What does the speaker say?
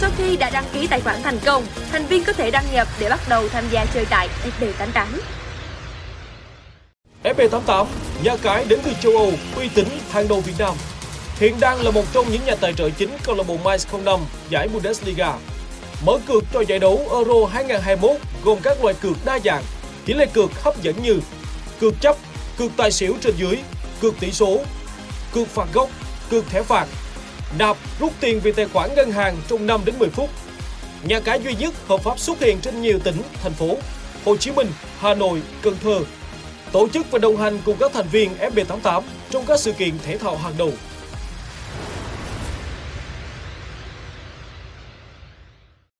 Sau khi đã đăng ký tài khoản thành công, thành viên có thể đăng nhập để bắt đầu tham gia chơi tại FB88. FB88, nhà cái đến từ châu Âu, uy tín hàng đầu Việt Nam. Hiện đang là một trong những nhà tài trợ chính câu lạc bộ Mainz 05 giải Bundesliga. Mở cược cho giải đấu Euro 2021 gồm các loại cược đa dạng, tỷ lệ cược hấp dẫn như cược chấp, cược tài xỉu trên dưới, cược tỷ số, cược phạt góc, cược thẻ phạt, nạp rút tiền về tài khoản ngân hàng trong 5 đến 10 phút. Nhà cái duy nhất hợp pháp xuất hiện trên nhiều tỉnh, thành phố Hồ Chí Minh, Hà Nội, Cần Thơ. Tổ chức và đồng hành cùng các thành viên FB88 trong các sự kiện thể thao hàng đầu